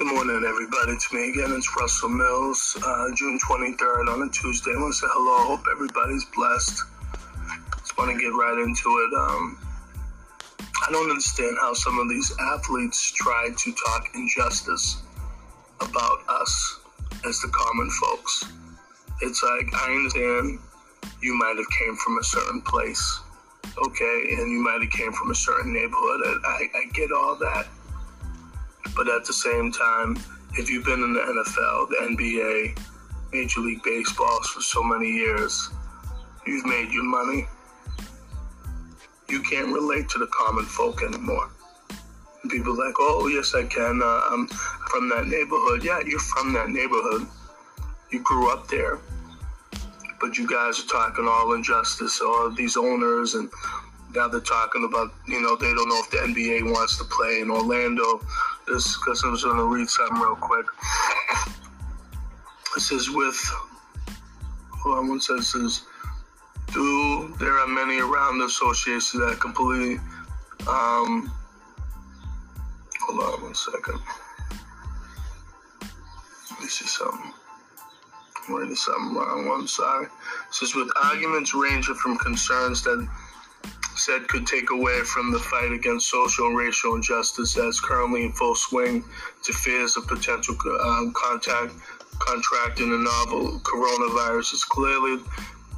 Good morning, everybody. It's me again. It's Russell Mills, uh, June 23rd on a Tuesday. I want to say hello. Hope everybody's blessed. Just want to get right into it. Um, I don't understand how some of these athletes try to talk injustice about us as the common folks. It's like, I understand you might have came from a certain place, okay, and you might have came from a certain neighborhood. I, I get all that. But at the same time, if you've been in the NFL, the NBA, Major League Baseball for so many years, you've made your money. You can't relate to the common folk anymore. People are like, oh, yes, I can. Uh, I'm from that neighborhood. Yeah, you're from that neighborhood. You grew up there. But you guys are talking all injustice, all these owners and now they're talking about, you know, they don't know if the NBA wants to play in Orlando. This because I was going to read something real quick. It says with, hold on, one says says, do there are many around the association that completely, um, hold on one second. Me see something. I'm reading something wrong. One sorry. It says with arguments ranging from concerns that said could take away from the fight against social and racial injustice that's currently in full swing to fears of potential um, contact contracting a novel coronavirus. It's clearly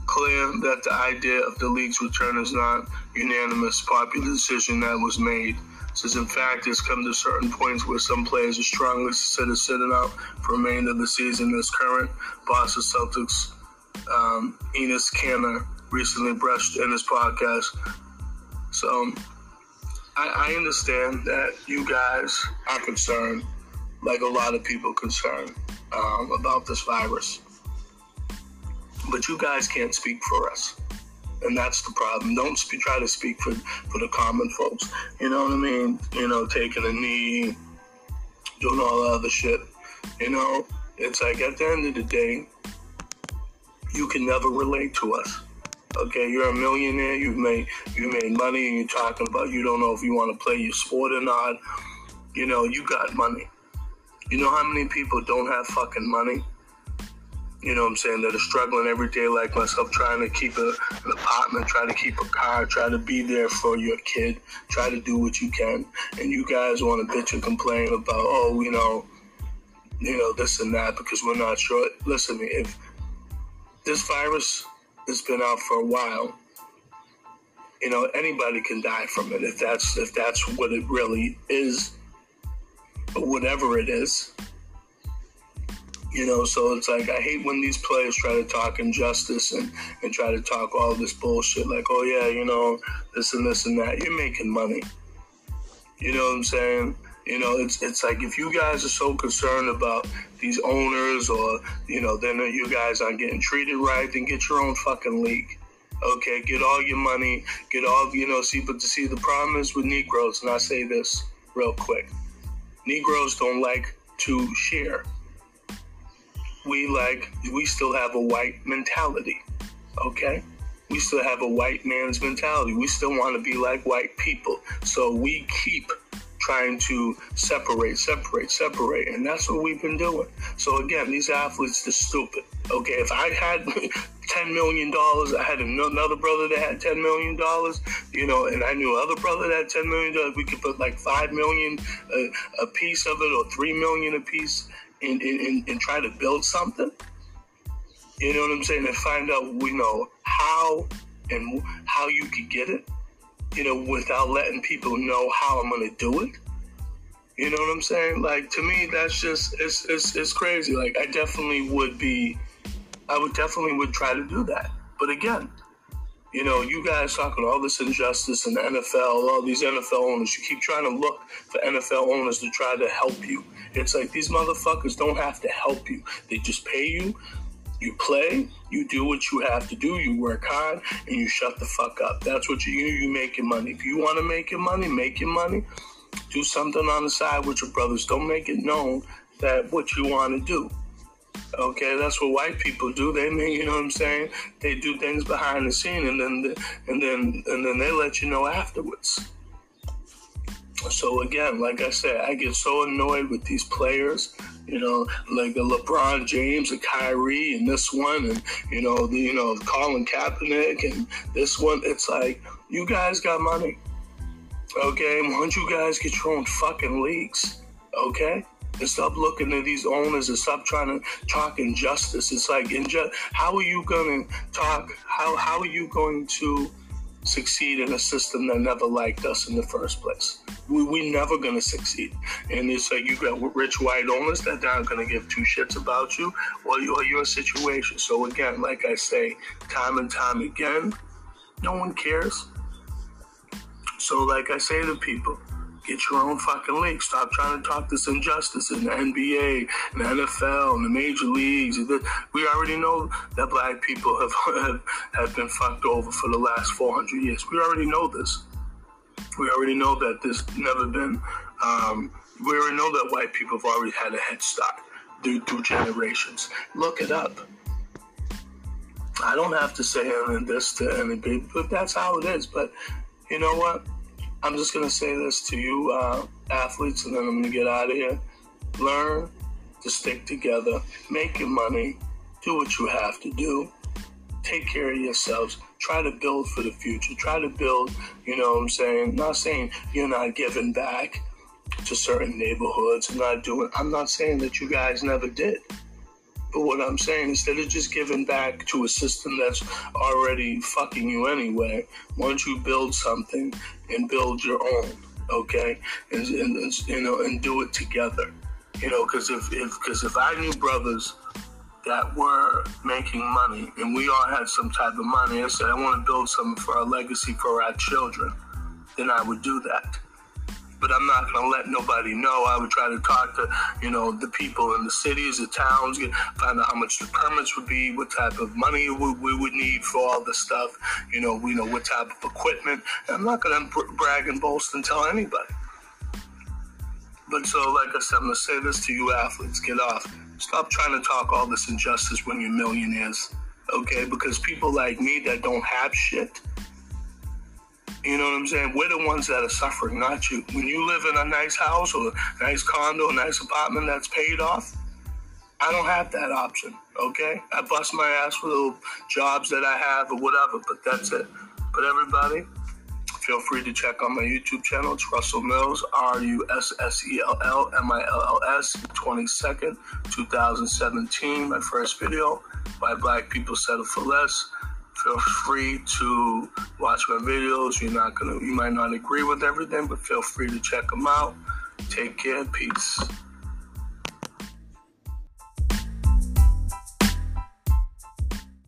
clear that the idea of the league's return is not unanimous popular decision that was made. Says in fact, it's come to certain points where some players are strongly considered sitting out for the remainder of the season. As current Boston Celtics um, Enes Kanter recently brushed in his podcast so I, I understand that you guys are concerned, like a lot of people concerned, um, about this virus. But you guys can't speak for us. And that's the problem. Don't sp- try to speak for, for the common folks. You know what I mean? You know, taking a knee, doing all the other shit. You know, it's like at the end of the day, you can never relate to us. Okay, you're a millionaire. You've made you made money, and you're talking about you don't know if you want to play your sport or not. You know, you got money. You know how many people don't have fucking money? You know what I'm saying? That are struggling every day like myself, trying to keep a, an apartment, try to keep a car, try to be there for your kid, try to do what you can. And you guys want to bitch and complain about, oh, you know, you know, this and that because we're not sure. Listen, if this virus it's been out for a while. You know, anybody can die from it if that's if that's what it really is, whatever it is. You know, so it's like I hate when these players try to talk injustice and, and try to talk all this bullshit like, oh yeah, you know, this and this and that. You're making money. You know what I'm saying? You know, it's it's like if you guys are so concerned about these owners or you know, then you guys aren't getting treated right, then get your own fucking league. Okay, get all your money, get all you know. See, but to see the problem is with Negroes, and I say this real quick: Negroes don't like to share. We like we still have a white mentality. Okay, we still have a white man's mentality. We still want to be like white people, so we keep trying to separate, separate, separate. And that's what we've been doing. So again, these athletes are stupid. Okay, if I had ten million dollars, I had another brother that had ten million dollars, you know, and I knew another brother that had ten million dollars. We could put like five million a, uh, a piece of it, or three million a piece, and, and, and try to build something. You know what I'm saying? And find out, we know how and how you could get it you know, without letting people know how I'm gonna do it. You know what I'm saying? Like to me, that's just it's it's it's crazy. Like I definitely would be, I would definitely would try to do that. But again, you know, you guys talking all this injustice in the NFL, all these NFL owners, you keep trying to look for NFL owners to try to help you. It's like these motherfuckers don't have to help you. They just pay you you play, you do what you have to do, you work hard, and you shut the fuck up. That's what you you make your money. If you want to make your money, make your money. Do something on the side with your brothers. Don't make it known that what you want to do. Okay, that's what white people do. They you know what I'm saying? They do things behind the scene, and then and then and then they let you know afterwards. So again, like I said, I get so annoyed with these players, you know, like a LeBron James, a Kyrie, and this one, and you know, the you know Colin Kaepernick, and this one. It's like you guys got money, okay? Why don't you guys get your own fucking leagues, okay? And stop looking at these owners and stop trying to talk injustice. It's like, inju- how are you going to talk? How how are you going to succeed in a system that never liked us in the first place. We we never gonna succeed. And it's like you got rich white owners that aren't gonna give two shits about you or, you, or your situation. So again, like I say, time and time again, no one cares. So like I say to people, Get your own fucking league. Stop trying to talk this injustice in the NBA, in the NFL, in the major leagues. We already know that black people have, have, have been fucked over for the last 400 years. We already know this. We already know that this never been, um, we already know that white people have already had a head start through, through generations. Look it up. I don't have to say any of this to anybody, but that's how it is. But you know what? I'm just going to say this to you, uh, athletes, and then I'm going to get out of here. Learn to stick together, make your money, do what you have to do, take care of yourselves, try to build for the future, try to build, you know what I'm saying? Not saying you're not giving back to certain neighborhoods not doing, I'm not saying that you guys never did. But what I'm saying, instead of just giving back to a system that's already fucking you anyway, why don't you build something and build your own, okay? And, and you know, and do it together, you know, because if because if, if I knew brothers that were making money and we all had some type of money, I said I want to build something for our legacy for our children, then I would do that but I'm not going to let nobody know. I would try to talk to, you know, the people in the cities, the towns, find out how much the permits would be, what type of money we, we would need for all the stuff, you know, we know what type of equipment. I'm not going to brag and boast and tell anybody. But so, like I said, I'm going to say this to you athletes get off. Stop trying to talk all this injustice when you're millionaires, okay? Because people like me that don't have shit, you know what I'm saying? We're the ones that are suffering, not you. When you live in a nice house or a nice condo, a nice apartment that's paid off, I don't have that option, okay? I bust my ass for the jobs that I have or whatever, but that's it. But everybody, feel free to check out my YouTube channel. It's Russell Mills, R U S S E L L M I L L S, 22nd, 2017. My first video, Why Black People Settle for Less feel free to watch my videos. You're not gonna, you might not agree with everything, but feel free to check them out. Take care. Peace.